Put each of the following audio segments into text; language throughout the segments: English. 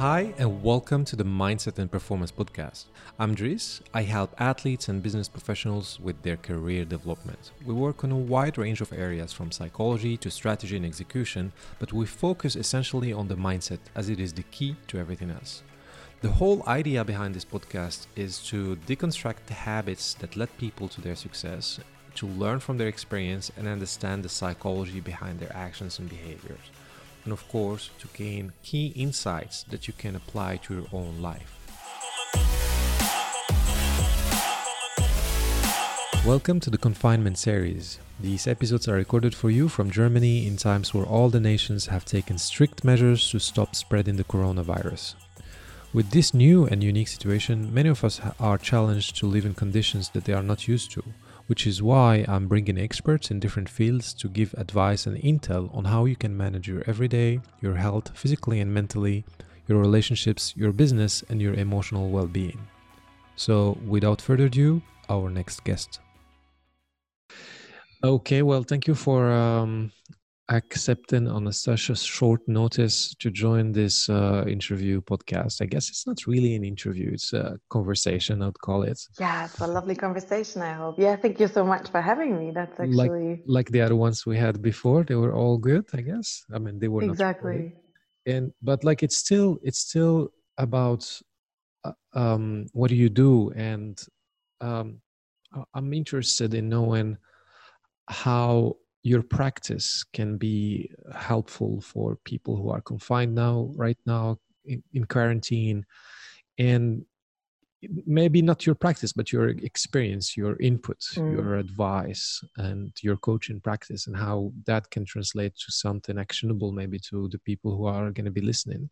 Hi, and welcome to the Mindset and Performance Podcast. I'm Dries. I help athletes and business professionals with their career development. We work on a wide range of areas from psychology to strategy and execution, but we focus essentially on the mindset as it is the key to everything else. The whole idea behind this podcast is to deconstruct the habits that led people to their success, to learn from their experience and understand the psychology behind their actions and behaviors and of course to gain key insights that you can apply to your own life. Welcome to the Confinement series. These episodes are recorded for you from Germany in times where all the nations have taken strict measures to stop spreading the coronavirus. With this new and unique situation, many of us are challenged to live in conditions that they are not used to, which is why I'm bringing experts in different fields to give advice and intel on how you can manage your everyday, your health, physically and mentally, your relationships, your business, and your emotional well being. So, without further ado, our next guest. Okay, well, thank you for um, accepting on a, such a short notice to join this uh, interview podcast. I guess it's not really an interview; it's a conversation. I'd call it. Yeah, it's a lovely conversation. I hope. Yeah, thank you so much for having me. That's actually like, like the other ones we had before. They were all good, I guess. I mean, they were exactly. and but like it's still it's still about uh, um, what do you do, and um, I'm interested in knowing how your practice can be helpful for people who are confined now, right now in, in quarantine, and maybe not your practice, but your experience, your input, mm. your advice, and your coaching practice, and how that can translate to something actionable, maybe to the people who are going to be listening.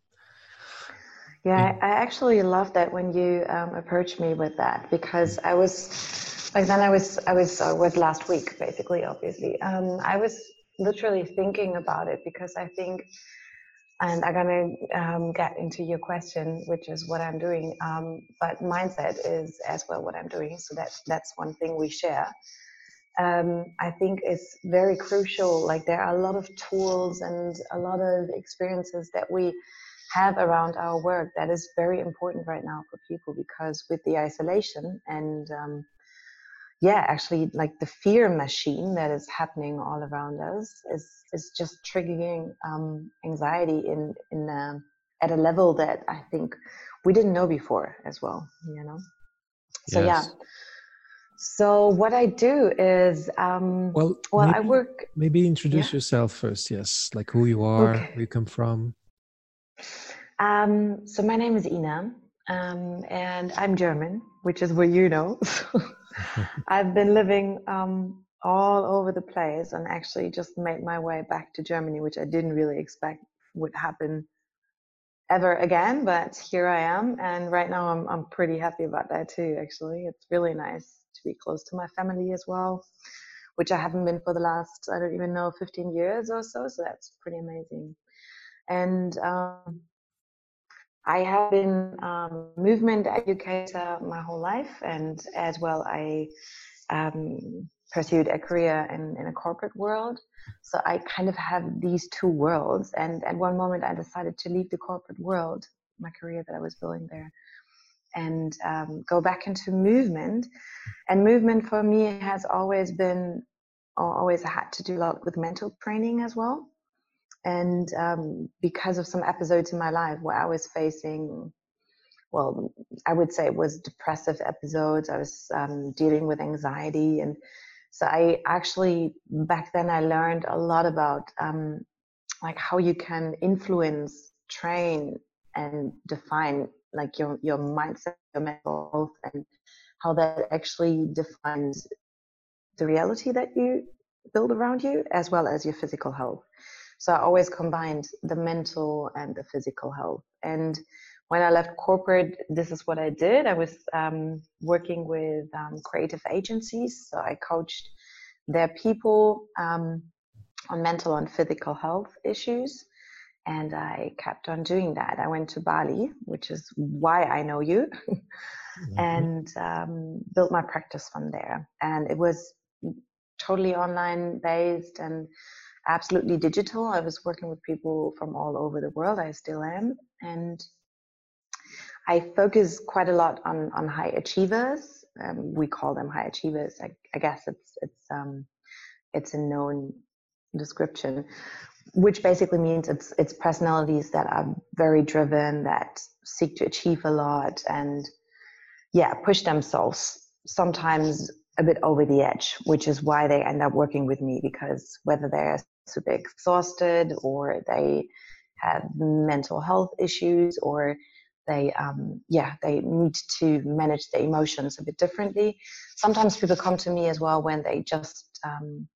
Yeah, I actually love that when you um, approached me with that because I was like then I was I was uh, with last week basically obviously. Um, I was literally thinking about it because I think and I'm gonna um, get into your question which is what I'm doing. Um, but mindset is as well what I'm doing. So that's that's one thing we share. Um, I think it's very crucial like there are a lot of tools and a lot of experiences that we have around our work that is very important right now for people because with the isolation and um, yeah, actually, like the fear machine that is happening all around us is is just triggering um, anxiety in in um, at a level that I think we didn't know before as well. You know, so yes. yeah. So what I do is, um, well, well, maybe, I work. Maybe introduce yeah. yourself first. Yes, like who you are, okay. where you come from. Um, so my name is Ina, um, and I'm German, which is what you know. I've been living um, all over the place and actually just made my way back to Germany, which I didn't really expect would happen ever again. But here I am, and right now I'm I'm pretty happy about that too. Actually, it's really nice to be close to my family as well, which I haven't been for the last I don't even know 15 years or so. So that's pretty amazing. And um, I have been um, movement educator my whole life, and as well, I um, pursued a career in, in a corporate world. So I kind of have these two worlds. And at one moment, I decided to leave the corporate world, my career that I was building there, and um, go back into movement. And movement for me has always been, always had to do a lot with mental training as well and um, because of some episodes in my life where I was facing, well, I would say it was depressive episodes. I was um, dealing with anxiety, and so I actually back then I learned a lot about um, like how you can influence, train, and define like your your mindset, your mental health, and how that actually defines the reality that you build around you as well as your physical health. So I always combined the mental and the physical health. And when I left corporate, this is what I did. I was um, working with um, creative agencies. So I coached their people um, on mental and physical health issues. And I kept on doing that. I went to Bali, which is why I know you, mm-hmm. and um, built my practice from there. And it was totally online based and absolutely digital. I was working with people from all over the world. I still am. And I focus quite a lot on on high achievers. Um, we call them high achievers. I, I guess it's it's um, it's a known description, which basically means it's it's personalities that are very driven, that seek to achieve a lot, and yeah, push themselves sometimes a bit over the edge, which is why they end up working with me because whether they're super exhausted or they have mental health issues or they um, yeah they need to manage their emotions a bit differently. Sometimes people come to me as well when they just um,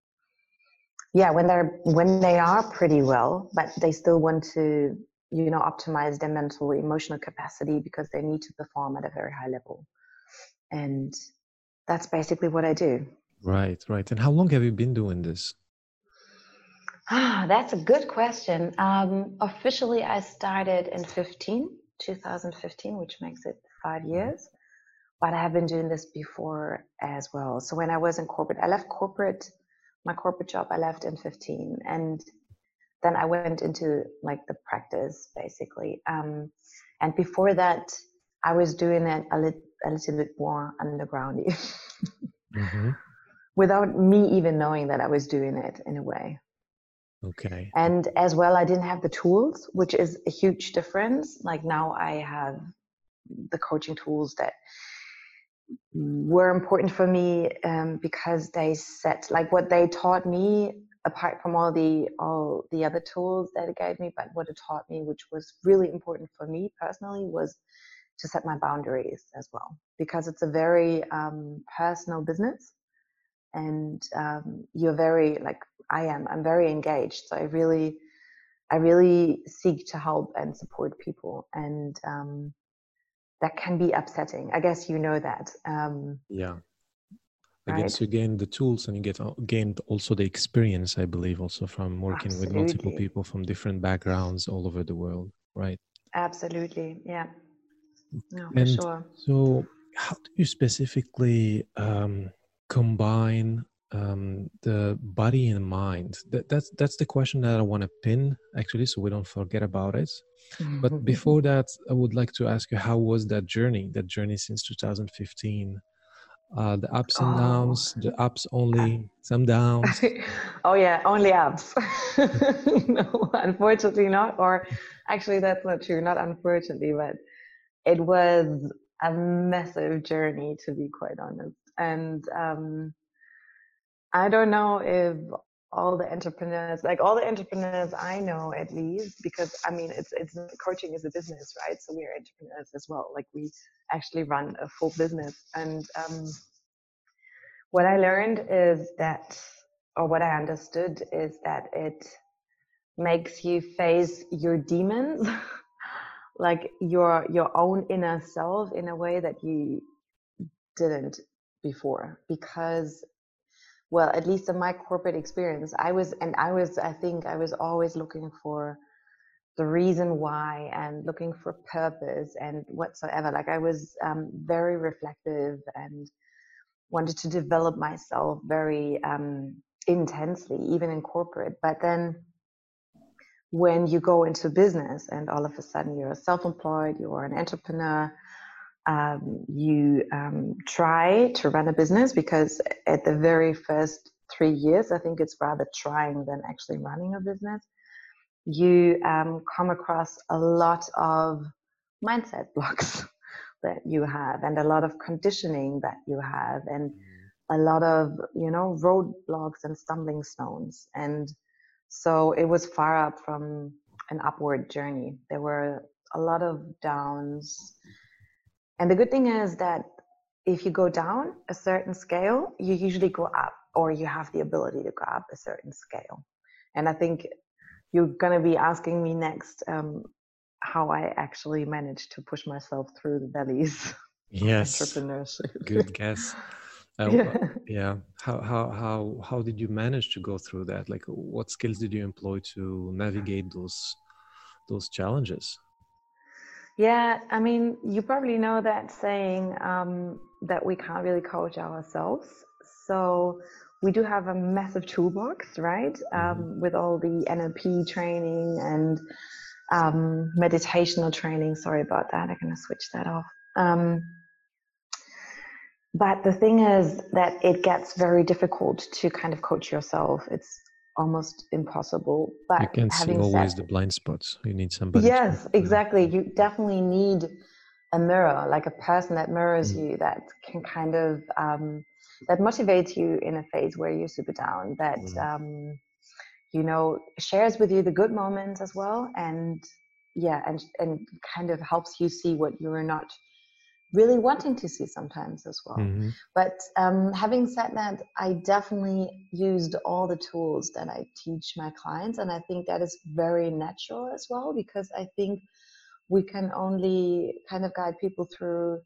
yeah when they're when they are pretty well but they still want to you know optimize their mental emotional capacity because they need to perform at a very high level. And that's basically what i do. Right right. And how long have you been doing this ah that's a good question um, officially i started in 15 2015 which makes it five mm-hmm. years but i have been doing this before as well so when i was in corporate i left corporate my corporate job I left in 15 and then I went into like the practice basically. Um, and before that, I was doing it a, lit, a little bit more undergroundy mm-hmm. without me even knowing that I was doing it in a way. Okay. And as well, I didn't have the tools, which is a huge difference. Like now I have the coaching tools that were important for me um, because they set like what they taught me apart from all the all the other tools that it gave me but what it taught me which was really important for me personally was to set my boundaries as well because it's a very um, personal business and um, you're very like i am i'm very engaged so i really i really seek to help and support people and um, that can be upsetting. I guess you know that. Um, yeah. I right? guess you gain the tools and you get gained also the experience, I believe, also from working Absolutely. with multiple people from different backgrounds all over the world, right? Absolutely, yeah. No, and sure. So, how do you specifically um, combine um, the body and mind? That, that's that's the question that I want to pin actually, so we don't forget about it. But before that, I would like to ask you, how was that journey? That journey since 2015. Uh, the ups and oh. downs, the ups only, some downs. oh yeah, only ups. no, unfortunately not. Or actually, that's not true. Not unfortunately, but it was a massive journey to be quite honest. And um, I don't know if all the entrepreneurs, like all the entrepreneurs I know at least, because I mean, it's it's coaching is a business, right? So we are entrepreneurs as well. Like we actually run a full business, and um, what I learned is that, or what I understood is that it makes you face your demons, like your your own inner self, in a way that you didn't before, because well at least in my corporate experience i was and i was i think i was always looking for the reason why and looking for purpose and whatsoever. Like i was um, very reflective and wanted to develop myself very um, intensely even in corporate. But then when you go into business and all of a sudden you're self-employed you're an entrepreneur um, you um, try to run a business because at the very first three years, I think it's rather trying than actually running a business. You um, come across a lot of mindset blocks that you have, and a lot of conditioning that you have, and a lot of you know roadblocks and stumbling stones. And so it was far up from an upward journey. There were a lot of downs and the good thing is that if you go down a certain scale, you usually go up, or you have the ability to go up a certain scale. And I think you're going to be asking me next um, how I actually managed to push myself through the valleys. Yes, entrepreneurship. Good guess. Uh, yeah. yeah. How how how how did you manage to go through that? Like, what skills did you employ to navigate those those challenges? Yeah, I mean, you probably know that saying um, that we can't really coach ourselves. So we do have a massive toolbox, right? Mm-hmm. Um, with all the NLP training and um, meditational training. Sorry about that. I'm going to switch that off. Um, but the thing is that it gets very difficult to kind of coach yourself. It's almost impossible. But you can't see always the blind spots. You need somebody. Yes, exactly. You definitely need a mirror, like a person that mirrors mm. you, that can kind of um, that motivates you in a phase where you're super down. That mm. um, you know shares with you the good moments as well, and yeah, and and kind of helps you see what you're not really wanting to see sometimes as well. Mm-hmm. But um, having said that, I definitely used all the tools that I teach my clients, and I think that is very natural as well because I think we can only kind of guide people through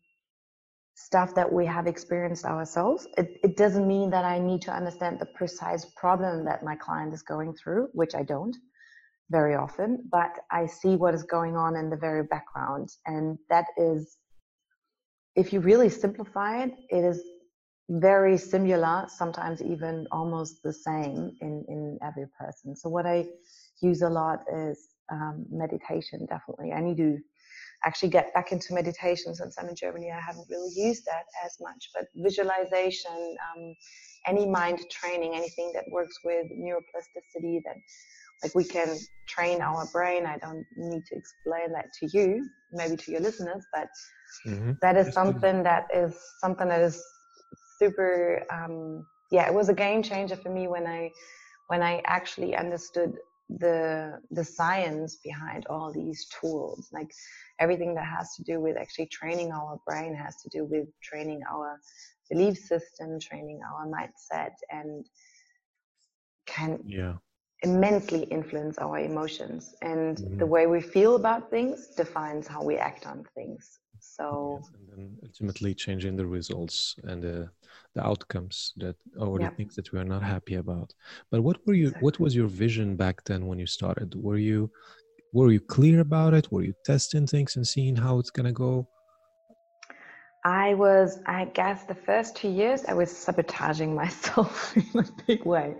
stuff that we have experienced ourselves. It, it doesn't mean that I need to understand the precise problem that my client is going through, which I don't very often, but I see what is going on in the very background. And that is if you really simplify it, it is very similar, sometimes even almost the same in, in every person. So what I use a lot is um, meditation, definitely. I need to actually get back into meditation since I'm in Germany. I haven't really used that as much, but visualization, um, any mind training, anything that works with neuroplasticity that like we can train our brain. I don't need to explain that to you, maybe to your listeners, but mm-hmm. that is something that is something that is super. Um, yeah, it was a game changer for me when I when I actually understood the the science behind all these tools. Like everything that has to do with actually training our brain has to do with training our belief system, training our mindset, and can yeah immensely influence our emotions and mm-hmm. the way we feel about things defines how we act on things so yes, and then ultimately changing the results and the, the outcomes that or yeah. the things that we are not happy about but what were you exactly. what was your vision back then when you started were you were you clear about it were you testing things and seeing how it's going to go I was, I guess, the first two years, I was sabotaging myself in a big way.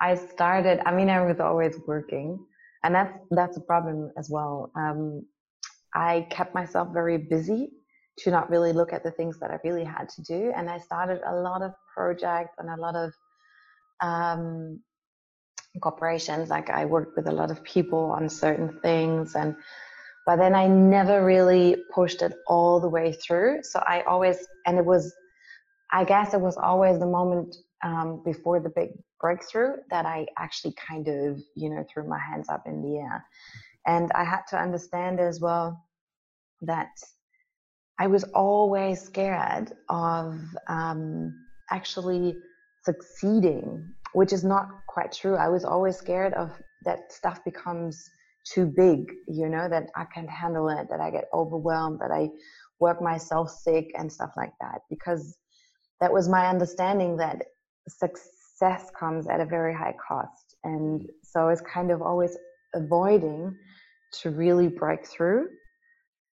I started. I mean, I was always working, and that's that's a problem as well. Um, I kept myself very busy to not really look at the things that I really had to do, and I started a lot of projects and a lot of um, corporations. Like I worked with a lot of people on certain things, and but then I never really pushed it all the way through. So I always, and it was, I guess it was always the moment um, before the big breakthrough that I actually kind of, you know, threw my hands up in the air. And I had to understand as well that I was always scared of um, actually succeeding, which is not quite true. I was always scared of that stuff becomes too big, you know, that I can't handle it, that I get overwhelmed, that I work myself sick and stuff like that. Because that was my understanding that success comes at a very high cost. And so I was kind of always avoiding to really break through.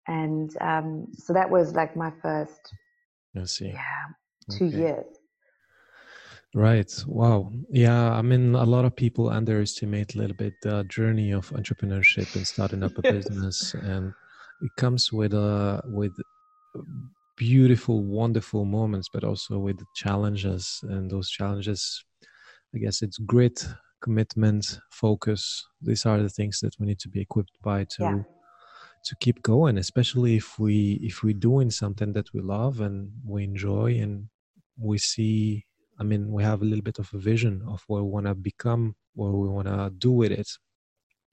And um, so that was like my first, I see. Yeah, two okay. years. Right. Wow. Yeah. I mean, a lot of people underestimate a little bit the journey of entrepreneurship and starting up a business, and it comes with a with beautiful, wonderful moments, but also with challenges. And those challenges, I guess it's grit, commitment, focus. These are the things that we need to be equipped by to yeah. to keep going, especially if we if we're doing something that we love and we enjoy and we see I mean, we have a little bit of a vision of what we want to become, what we want to do with it.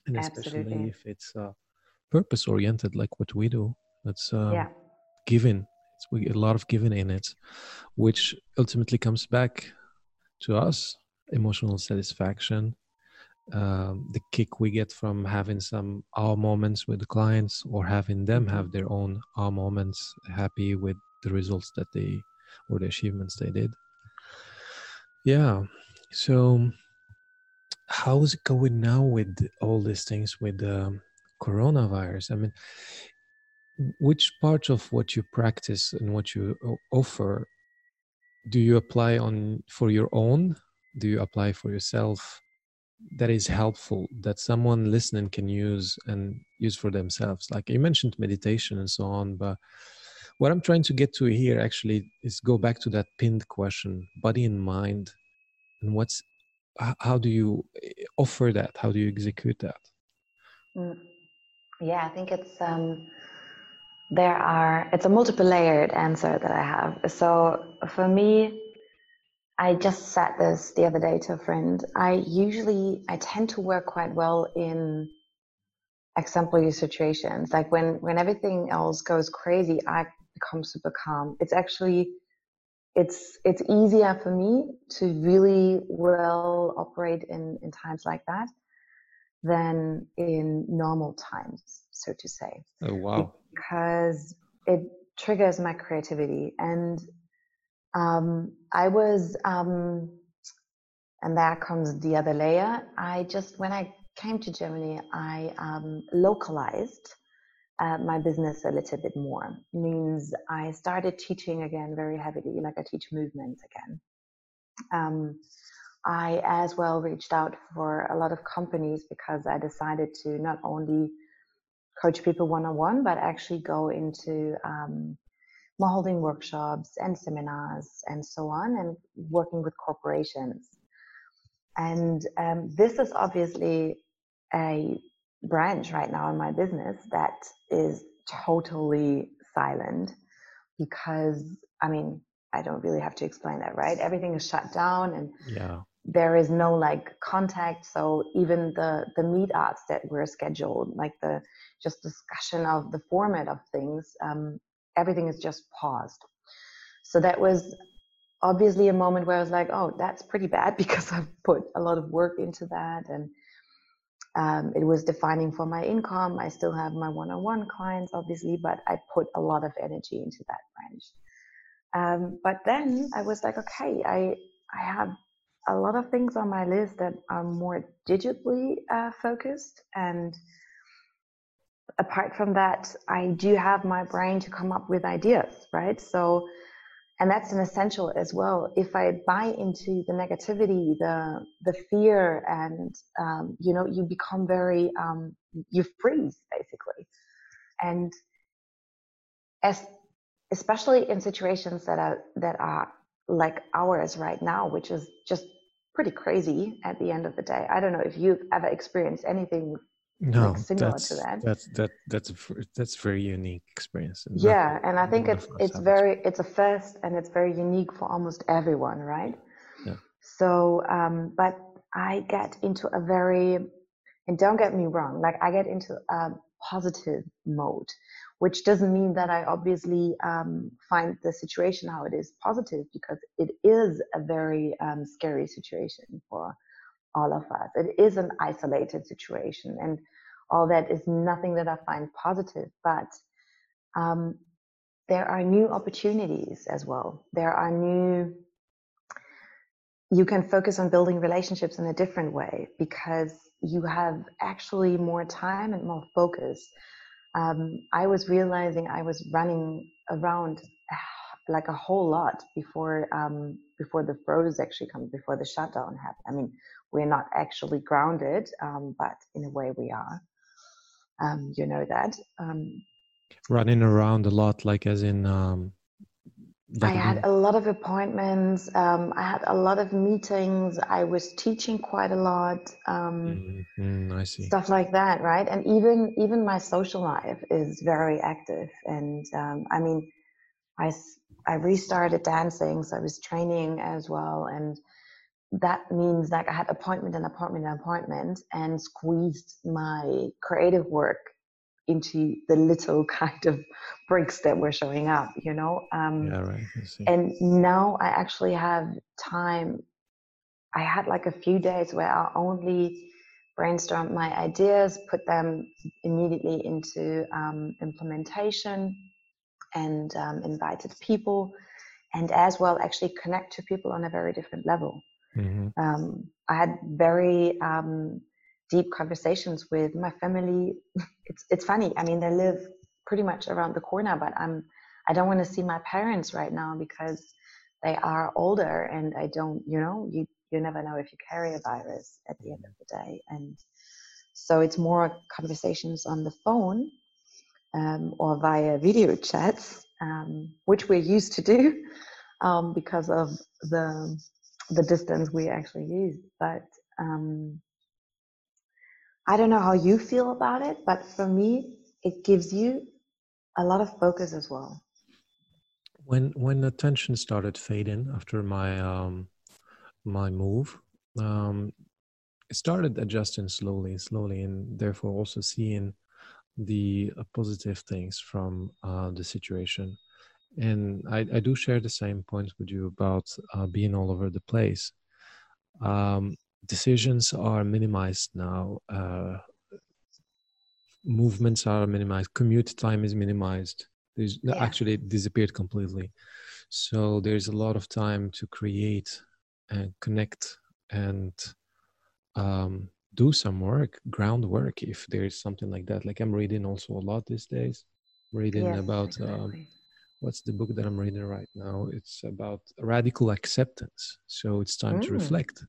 And especially Absolutely. if it's uh, purpose oriented, like what we do. It's uh, yeah. giving it's we get a lot of giving in it, which ultimately comes back to us emotional satisfaction, um, the kick we get from having some our moments with the clients or having them have their own our moments, happy with the results that they or the achievements they did. Yeah. So, how is it going now with all these things with um, coronavirus? I mean, which part of what you practice and what you offer do you apply on for your own? Do you apply for yourself? That is helpful that someone listening can use and use for themselves. Like you mentioned meditation and so on but what i'm trying to get to here actually is go back to that pinned question body and mind and what's how do you eh, offer that? How do you execute that? Mm. yeah i think it's um there are it's a multiple layered answer that i have so for me I just said this the other day to a friend. I usually I tend to work quite well in exemplary situations. Like when when everything else goes crazy, I become super calm. It's actually it's it's easier for me to really well operate in in times like that than in normal times, so to say. Oh wow! Because it triggers my creativity and um, I was, um, and there comes the other layer. I just, when I came to Germany, I um, localized uh, my business a little bit more. Means I started teaching again very heavily, like I teach movement again. Um, I as well reached out for a lot of companies because I decided to not only coach people one on one, but actually go into um, more holding workshops and seminars and so on, and working with corporations. And um, this is obviously a branch right now in my business that is totally silent because, I mean, I don't really have to explain that, right? Everything is shut down and yeah. There is no like contact. So even the the meetups that were scheduled, like the just discussion of the format of things, um, everything is just paused. So that was obviously a moment where I was like, oh, that's pretty bad because I've put a lot of work into that and um, it was defining for my income. I still have my one-on-one clients, obviously, but I put a lot of energy into that branch. Um, but then I was like, okay, I I have a lot of things on my list that are more digitally uh, focused and apart from that, I do have my brain to come up with ideas, right? So, and that's an essential as well. If I buy into the negativity, the the fear, and um, you know, you become very um, you freeze basically, and as especially in situations that are that are like ours right now, which is just pretty crazy at the end of the day. I don't know if you've ever experienced anything no like similar that's, to that. that's that that's that's very unique experience and yeah and i think it's it's very it's a first and it's very unique for almost everyone right? Yeah. So um but i get into a very and don't get me wrong like i get into a positive mode which doesn't mean that i obviously um, find the situation how it is positive because it is a very um, scary situation for all of us. It is an isolated situation, and all that is nothing that I find positive. But um, there are new opportunities as well. There are new. You can focus on building relationships in a different way because you have actually more time and more focus. Um, I was realizing I was running around like a whole lot before um, before the froze actually come before the shutdown happened. I mean, we're not actually grounded, um, but in a way we are. Um, you know that. Um, Running around a lot, like as in. Um, I had a lot of appointments. Um, I had a lot of meetings. I was teaching quite a lot. Mm-hmm, I see. Stuff like that, right? And even even my social life is very active. And I mean, I I restarted dancing, so I was training as well, and that means like I had appointment and appointment and appointment, and squeezed my creative work into the little kind of breaks that were showing up, you know. Um, yeah, right. And now I actually have time. I had like a few days where I only brainstormed my ideas, put them immediately into um, implementation and um, invited people and as well actually connect to people on a very different level. Mm-hmm. Um, I had very um, deep conversations with my family. It's it's funny. I mean, they live pretty much around the corner, but I'm I don't want to see my parents right now because they are older, and I don't. You know, you you never know if you carry a virus at the end of the day. And so it's more conversations on the phone um, or via video chats, um, which we're used to do um, because of the the distance we actually use. But um, I don't know how you feel about it, but for me, it gives you a lot of focus as well. When when attention started fading after my um, my move, um, it started adjusting slowly, slowly, and therefore also seeing the uh, positive things from uh, the situation. And I, I, do share the same points with you about uh, being all over the place. Um, decisions are minimized now. Uh, movements are minimized. Commute time is minimized. There's yeah. actually disappeared completely. So there's a lot of time to create and connect and um, do some work, groundwork, if there's something like that. Like I'm reading also a lot these days. Reading yes, about um, exactly. um, what's the book that I'm reading right now? It's about radical acceptance. So it's time mm. to reflect.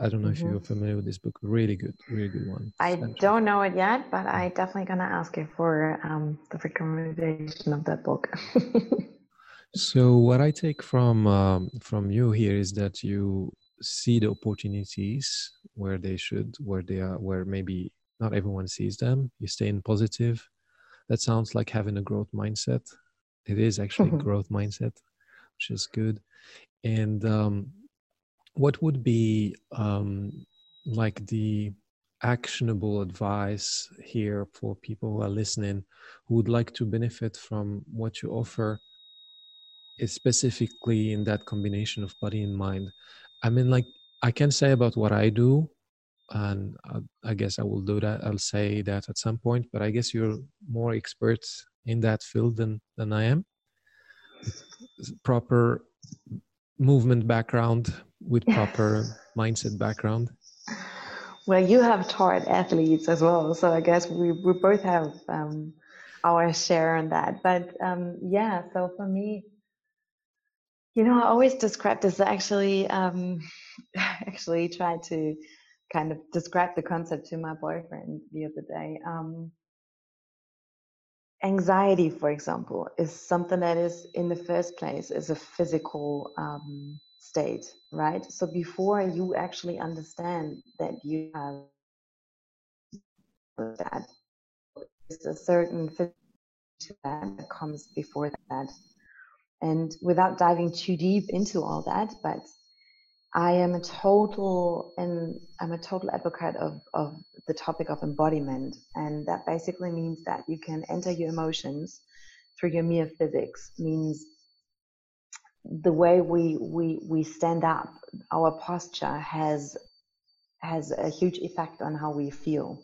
I don't know mm-hmm. if you're familiar with this book. Really good, really good one. I don't know it yet, but I definitely gonna ask you for um, the recommendation of that book. so what I take from um, from you here is that you see the opportunities where they should, where they are, where maybe not everyone sees them. You stay in positive. That sounds like having a growth mindset. It is actually mm-hmm. growth mindset, which is good. And um, what would be um, like the actionable advice here for people who are listening who would like to benefit from what you offer specifically in that combination of body and mind? I mean like i can say about what i do and I, I guess i will do that. I'll say that at some point but i guess you're more expert in that field than than i am. Proper movement background with proper mindset background? Well, you have taught athletes as well, so I guess we, we both have um, our share in that. But um, yeah, so for me, you know, I always describe this. Actually, um, actually, tried to kind of describe the concept to my boyfriend the other day. Um, anxiety, for example, is something that is in the first place is a physical um, state, right? So before you actually understand that you have that, there's a certain physical that comes before that. And without diving too deep into all that, but I am a total and I'm a total advocate of, of the topic of embodiment. And that basically means that you can enter your emotions through your mere physics, means the way we, we, we stand up, our posture has, has a huge effect on how we feel.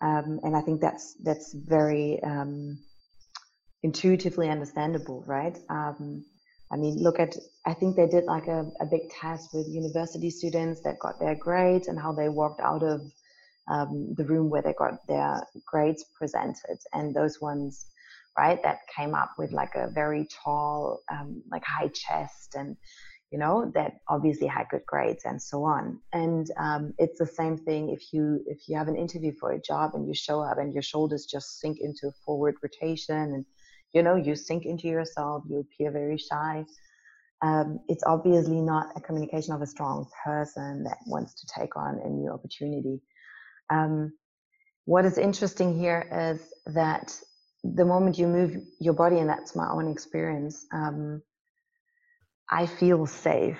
Um, and I think that's, that's very um, intuitively understandable, right? Um, I mean, look at, I think they did like a, a big test with university students that got their grades and how they walked out of um, the room where they got their grades presented. And those ones, right, that came up with like a very tall, um, like high chest and, you know, that obviously had good grades and so on. And um, it's the same thing if you if you have an interview for a job and you show up and your shoulders just sink into forward rotation and you know you sink into yourself you appear very shy. Um, it's obviously not a communication of a strong person that wants to take on a new opportunity. Um, what is interesting here is that the moment you move your body and that's my own experience um, i feel safe.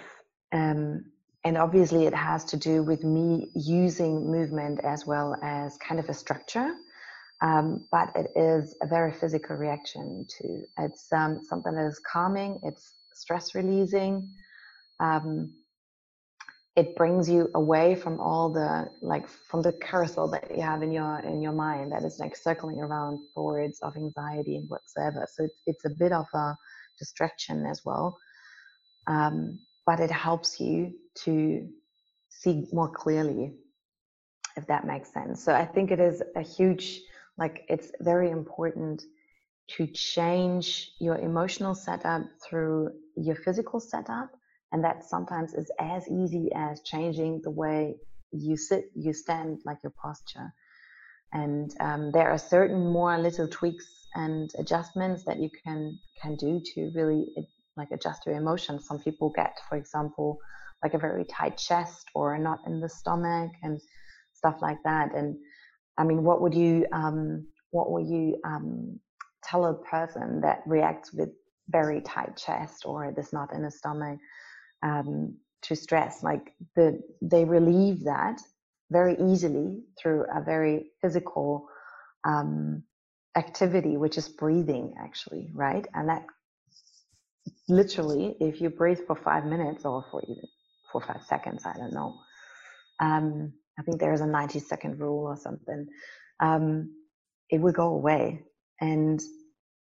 Um, and obviously it has to do with me using movement as well as kind of a structure um, but it is a very physical reaction to it's um, something that is calming it's stress releasing um, it brings you away from all the like from the carousel that you have in your in your mind that is like circling around thoughts of anxiety and whatsoever. So it's, it's a bit of a distraction as well. Um, but it helps you to see more clearly if that makes sense. So i think it is a huge like it's very important to change your emotional setup through your physical setup And that sometimes is as easy as changing the way you sit, you stand, like your posture. And um, there are certain more little tweaks and adjustments that you can can do to really like adjust your emotions. Some people get, for example, like a very tight chest or a knot in the stomach and stuff like that. And I mean, what would you um, what would you um, tell a person that reacts with very tight chest or this knot in the stomach um, to stress? Like the they relieve that very easily through a very physical um, activity, which is breathing, actually, right? And that literally, if you breathe for five minutes or for even for five seconds, I don't know. I think there's a 90 second rule or something. Um, it will go away. And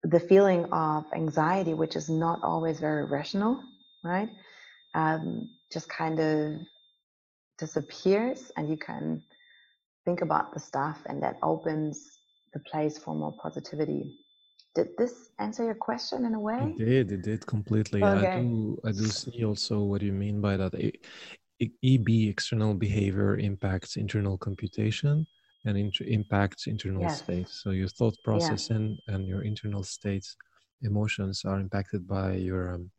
the feeling of anxiety, which is not always very rational, right? Um, just kind of disappears and you can think about the stuff and that opens the place for more positivity. Did this answer your question in a way? It did. It did completely. Okay. I do. I do see also what you mean by that. EB, external behavior, impacts internal computation and inter- impacts internal yes. states. So your thought process yeah. and, and your internal states, emotions are impacted by your um,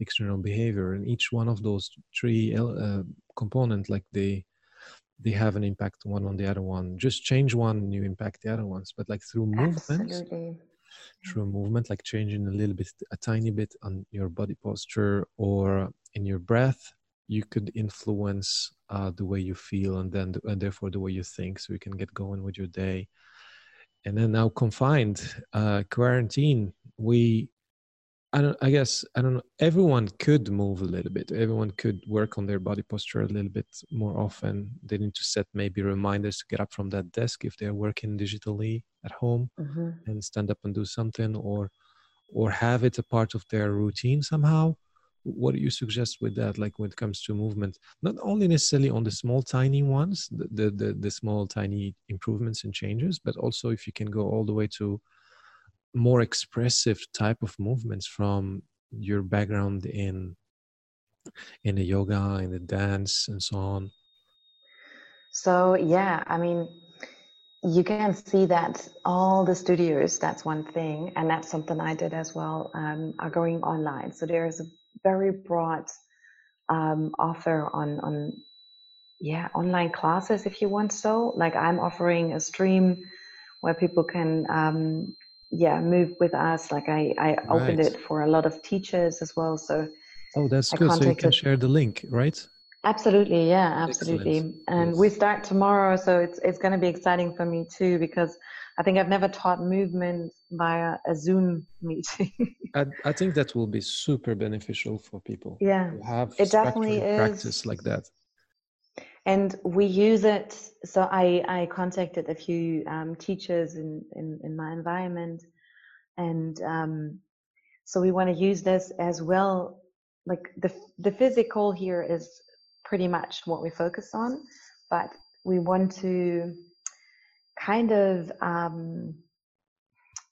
external behavior, and each one of those three uh, components, like they they have an impact one on the other one. Just change one, and you impact the other ones. But like through movement, through movement, like changing a little bit, a tiny bit on your body posture or in your breath, you could influence uh, the way you feel and then and therefore the way you think so you can get going with your day. And then now confined uh, quarantine we I don't I guess I don't know everyone could move a little bit. Everyone could work on their body posture a little bit more often. They need to set maybe reminders to get up from that desk if they're working digitally at home mm-hmm. and stand up and do something or or have it a part of their routine somehow what do you suggest with that like when it comes to movement? Not only necessarily on the small tiny ones the, the the, the, small tiny improvements and changes but also if you can go all the way to more expressive type of movements from your background in in the yoga in the dance and so on. So yeah i mean you can see that all the studios that's one thing and that's something i did as well um, are going online. So there's a very broad um, offer on on yeah online classes if you want so. Like i'm offering a stream where people can um, yeah move with us. Like i i right. opened it for a lot of teachers as well so oh that's I good so you can share the link right? Absolutely. Yeah absolutely. Excellent. and yes. we start tomorrow so it's it's going to be exciting for me too because I think I've never taught movement via a Zoom meeting. I, I, think that will be super beneficial for people. Yeah, have it definitely is practice like that. And we use it. So I I contacted a few um, teachers in, in in my environment, and um, so we want to use this as well. Like the the physical here is pretty much what we focus on, but we want to kind of um,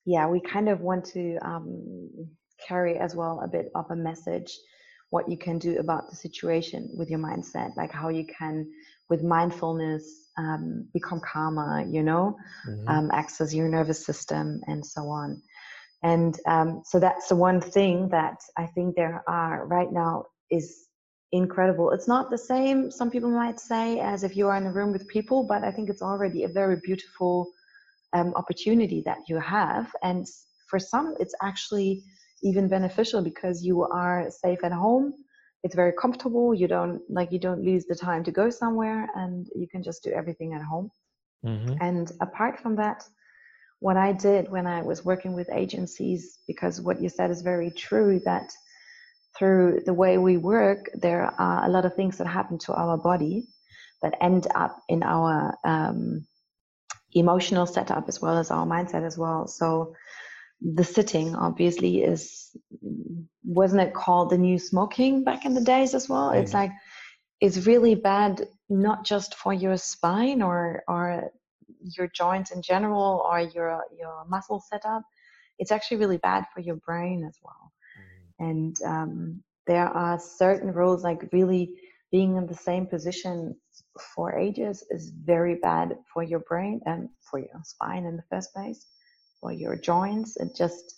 yeah we kind of want to um, carry as well a bit of a message what you can do about the situation with your mindset like how you can with mindfulness um, become calmer you know mm-hmm. um, access your nervous system and so on and um, so that's the one thing that i think there are right now is incredible. It's not the same, some people might say, as if you are in a room with people, but I think it's already a very beautiful um, opportunity that you have. And for some, it's actually even beneficial because you are safe at home. It's very comfortable. You don't like you don't lose the time to go somewhere, and you can just do everything at home. Mm-hmm. And apart from that, what I did when I was working with agencies, because what you said is very true, that through the way we work, there are a lot of things that happen to our body that end up in our um, emotional setup as well as our mindset as well. So the sitting obviously is wasn't it called the new smoking back in the days as well? It's like it's really bad not just for your spine or or your joints in general or your your muscle setup. It's actually really bad for your brain as well and um, there are certain rules like really being in the same position for ages is very bad for your brain and for your spine in the first place, for your joints. It just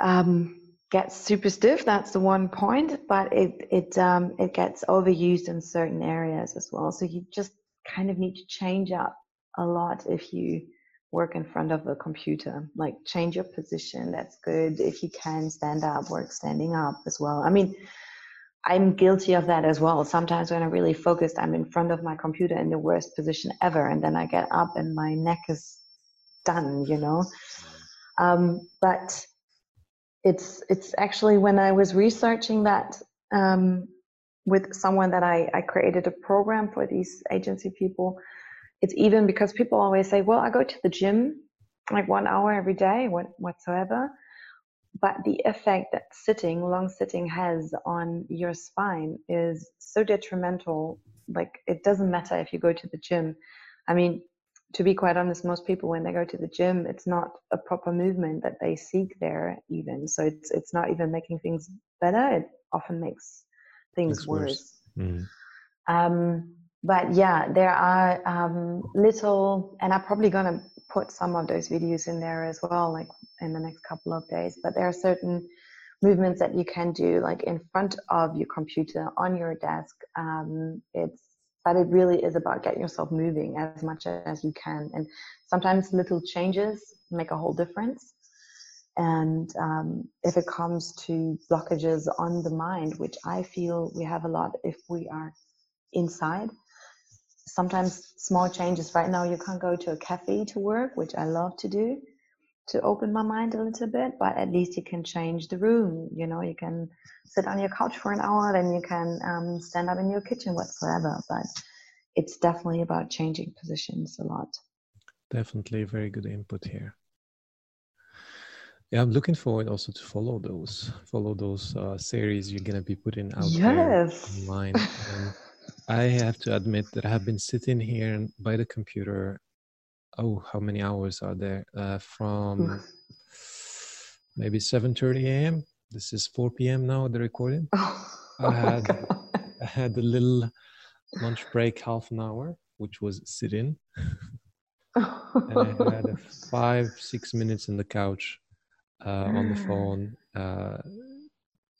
um, gets super stiff. That's the one point, but it it um, it gets overused in certain areas as well. So you just kind of need to change up a lot if you work in front of a computer. Like change your position. That's good. If you can stand up, work standing up as well. I mean, I'm guilty of that as well. Sometimes when I'm really focused, I'm in front of my computer in the worst position ever, and then I get up and my neck is done. You know. Um, but it's it's actually when I was researching that um, with someone that I, I created a program for these agency people. It's even because people always say, "Well, I go to the gym like one hour every day, what, whatsoever." But the effect that sitting, long sitting, has on your spine is so detrimental. Like it doesn't matter if you go to the gym. I mean, to be quite honest, most people when they go to the gym, it's not a proper movement that they seek there even. So it's it's not even making things better. It often makes things worse. worse. Mm. Um, but yeah, there are um, little, and I'm probably gonna put some of those videos in there as well, like in the next couple of days. But there are certain movements that you can do, like in front of your computer on your desk. Um, it's but it really is about getting yourself moving as much as you can and sometimes little changes make a whole difference and um, if it comes to blockages on the mind which i feel we have a lot if we are inside sometimes small changes. Right now you can't go to a cafe to work which i love to do to open my mind a little bit but at least you can change the room. You know you can sit on your couch for an hour then you can um, stand up in your kitchen whatsoever but it's definitely about changing positions a lot. Definitely very good input here. Yeah i'm looking forward also to follow those follow those uh, series you're gonna be putting out yes. there online i have to admit that i have been sitting here by the computer oh how many hours are there uh, from maybe 7:30 a.m. This is 4 p.m. now. The recording. Oh, I had I had a little lunch break, half an hour, which was sitting, and I had a five six minutes in the couch uh, on the phone, uh,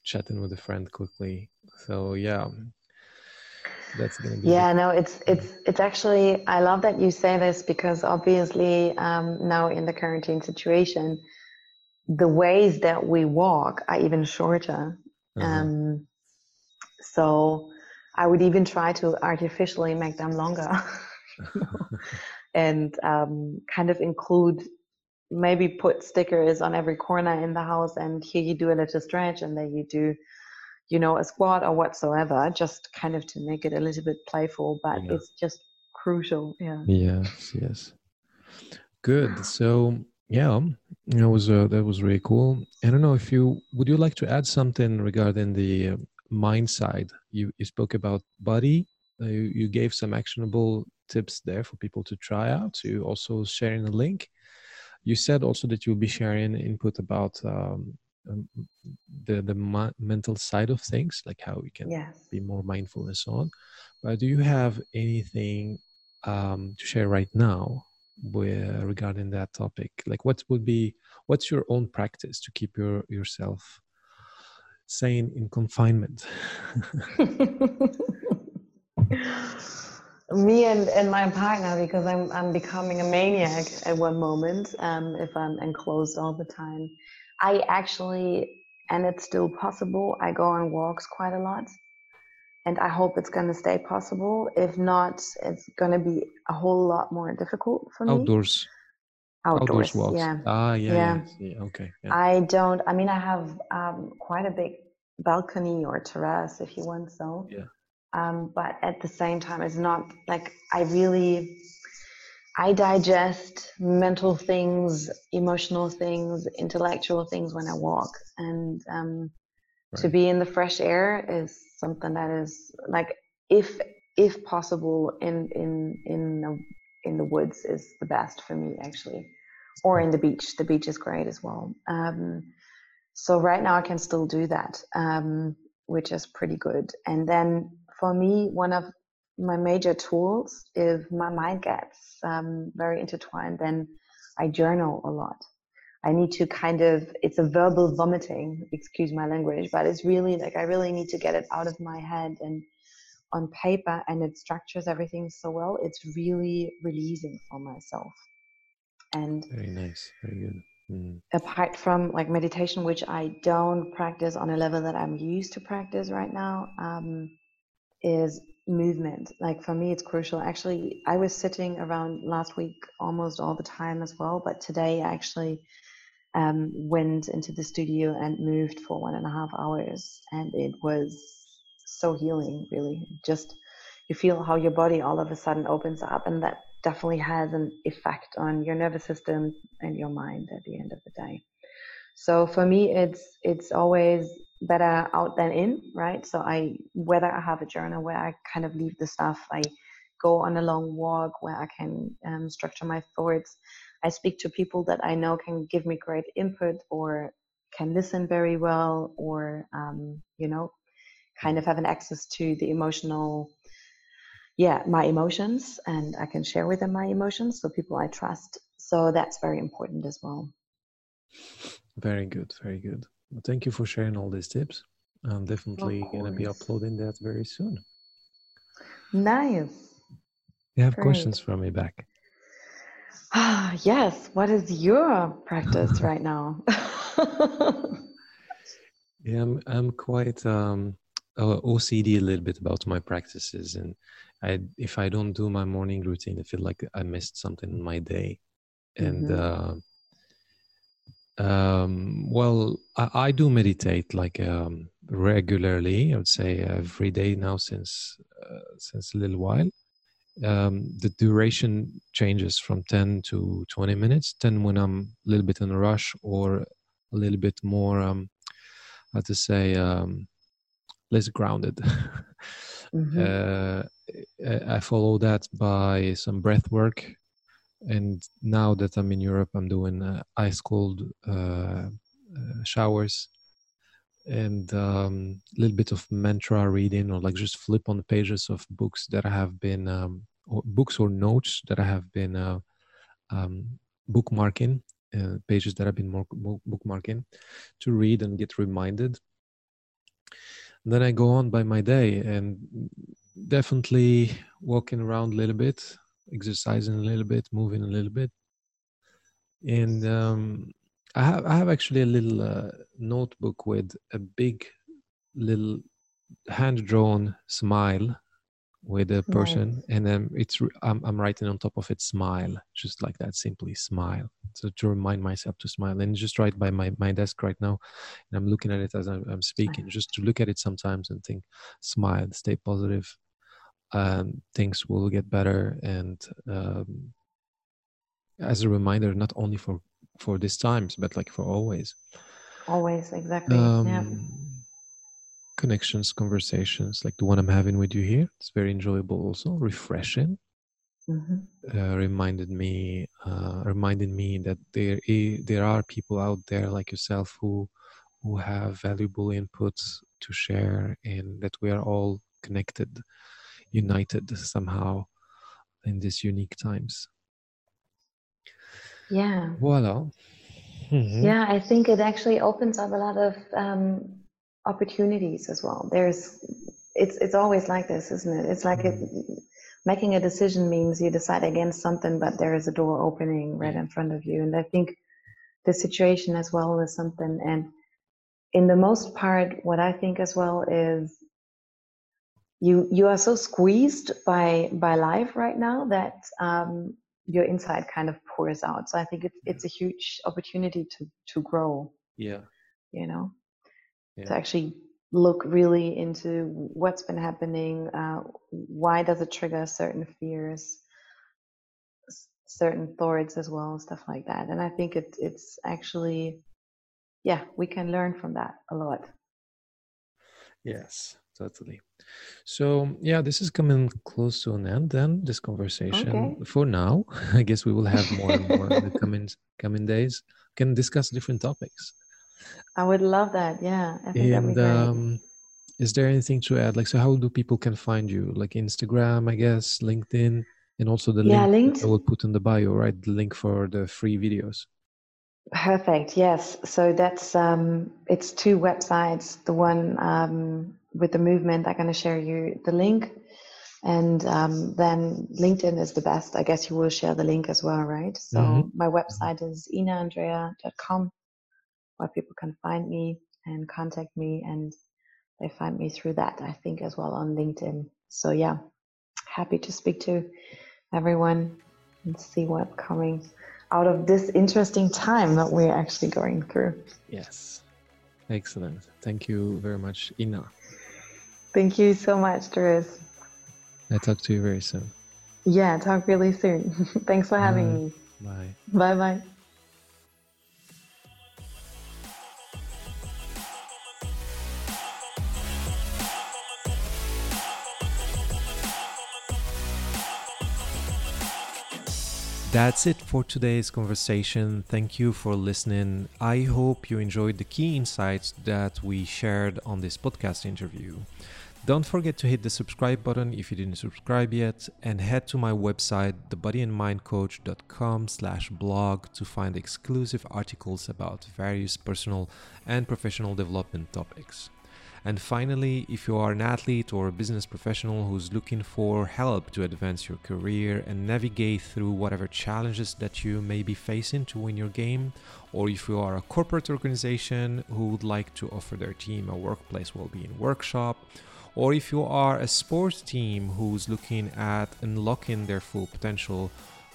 chatting with a friend quickly. So yeah, that's going to be yeah no it's it's it's actually i love that you say this because obviously um, now in the quarantine situation the ways that we walk are even shorter. Uh-huh. um, so i would even try to artificially make them longer. And um, kind of include maybe put stickers on every corner in the house and here you do a little stretch and there you do you know, a squat or whatsoever, just kind of to make it a little bit playful, but yeah. it's just crucial. Yeah. Yes, yes. Good. So yeah, that was uh, that was really cool. I don't know if you would you like to add something regarding the uh, mind side. You you spoke about body. Uh, you, you gave some actionable tips there for people to try out. You also sharing a link. You said also that you'll be sharing input about um, um, the the ma- mental side of things, like how we can yes. be more mindful and so on. But do you have anything um, to share right now with, regarding that topic? Like, what would be what's your own practice to keep your yourself sane in confinement? me and, and my partner because I'm I'm becoming a maniac at one moment um, if I'm enclosed all the time. I actually, and it's still possible, I go on walks quite a lot. And I hope it's going to stay possible. If not, it's going to be a whole lot more difficult for me. Outdoors. Outdoors, Outdoors walks. Yeah. Ah, yeah. Yeah. yeah. Okay. Yeah. I don't, I mean, I have um, quite a big balcony or terrace if you want so. Yeah. Um, but at the same time, it's not like I really I digest mental things, emotional things, intellectual things when I walk. And um, right. to be in the fresh air is something that is like, if if possible, in in in the, in the woods is the best for me actually, or in the beach. The beach is great as well. Um, so right now I can still do that, um, which is pretty good. And then for me, one of my major tools, if my mind gets um, very intertwined, then I journal a lot. I need to kind of, it's a verbal vomiting, excuse my language, but it's really like I really need to get it out of my head and on paper and it structures everything so well. It's really releasing for myself. And very nice, very good. Mm. Apart from like meditation, which I don't practice on a level that I'm used to practice right now, um, is movement. Like for me, it's crucial. Actually, I was sitting around last week almost all the time as well, but today I actually um, went into the studio and moved for one and a half hours, and it was so healing. Really, just you feel how your body all of a sudden opens up, and that definitely has an effect on your nervous system and your mind at the end of the day. So for me, it's it's always better out than in, right? So I whether I have a journal where I kind of leave the stuff, I go on a long walk where I can um, structure my thoughts. I speak to people that I know can give me great input or can listen very well, or um, you know, kind of have an access to the emotional yeah my emotions and i can share with them my emotions so people i trust so that's very important as well very good very good well, thank you for sharing all these tips. I'm definitely going to be uploading that very soon. Nice. You have Great. questions for me back. Ah yes. What is your practice right now? Yeah i'm, I'm quite um OCD a little bit about my practices and I if I don't do my morning routine, I feel like I missed something in my day. And mm-hmm. uh, um, well, I, I, do meditate like um, regularly. I would say every day now since uh, since a little while. Um, the duration changes from 10 to 20 minutes 10 when i'm a little bit in a rush or a little bit more um how to say um less grounded mm-hmm. uh, I follow that by some breath work. And now that I'm in Europe, I'm doing uh, ice cold uh, uh, showers and a um, little bit of mantra reading or like just flip on the pages of books that I have been, um, or books or notes that I have been uh, um, bookmarking, uh, pages that I've been bookmarking to read and get reminded. And then I go on by my day and definitely walking around a little bit, exercising a little bit, moving a little bit. And um, I have I have actually a little uh, notebook with a big little hand drawn smile with a person right. and then it's I'm, I'm writing on top of it smile just like that simply smile so to remind myself to smile and just right by my, my desk right now and i'm looking at it as i'm, I'm speaking just to look at it sometimes and think smile stay positive um, things will get better and um, as a reminder not only for for these times but like for always. Always exactly um, yeah connections conversations like the one i'm having with you here it's very enjoyable also refreshing. Mm-hmm. uh, reminded me uh, reminded me that there is, there are people out there like yourself who who have valuable inputs to share and that we are all connected united somehow in these unique times. Yeah. Voila. Mm-hmm. Yeah, I think it actually opens up a lot of um, opportunities as well. There's, it's it's always like this, isn't it? It's like mm-hmm. it, making a decision means you decide against something, but there is a door opening right in front of you. And I think the situation as well is something. And in the most part, what I think as well is you you are so squeezed by by life right now that um, your inside kind of pours out. So I think it's it's a huge opportunity to to grow. Yeah. You know, yeah. to actually look really into what's been happening. Uh, why does it trigger certain fears, certain thoughts as well, stuff like that. And I think it, it's actually, yeah, we can learn from that a lot. Yes, totally. So yeah, this is coming close to an end. Then this conversation okay. for now. I guess we will have more and more in the coming coming days. We can discuss different topics. I would love that. Yeah. And um, is there anything to add? Like, so how do people can find you? Like Instagram, I guess, LinkedIn, and also the yeah, link I will put in the bio, right? The link for the free videos. Perfect. Yes. So that's um, it's two websites. The one um, with the movement, I'm going to share you the link, and um, then LinkedIn is the best. I guess you will share the link as well, right? So mm-hmm. my website is inaandrea.com where people can find me and contact me and they find me through that i think as well on linkedin so yeah happy to speak to everyone and see what's coming out of this interesting time that we're actually going through yes excellent thank you very much ina thank you so much Dries. i talk to you very soon. Yeah talk really soon. Thanks for having bye. me. Bye. Bye bye That's it for today's conversation. Thank you for listening. I hope you enjoyed the key insights that we shared on this podcast interview. Don't forget to hit the subscribe button if you didn't subscribe yet and head to my website thebodyandmindcoach.com slash blog to find exclusive articles about various personal and professional development topics. And finally, if you are an athlete or a business professional who's looking for help to advance your career and navigate through whatever challenges that you may be facing to win your game, or if you are a corporate organization who would like to offer their team a workplace well-being workshop, or if you are a sports team who's looking at unlocking their full potential,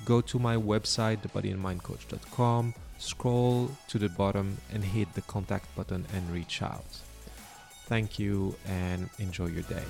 go to my website, thebodyandmindcoach.com, scroll to the bottom and hit the contact button and reach out. Thank you and enjoy your day.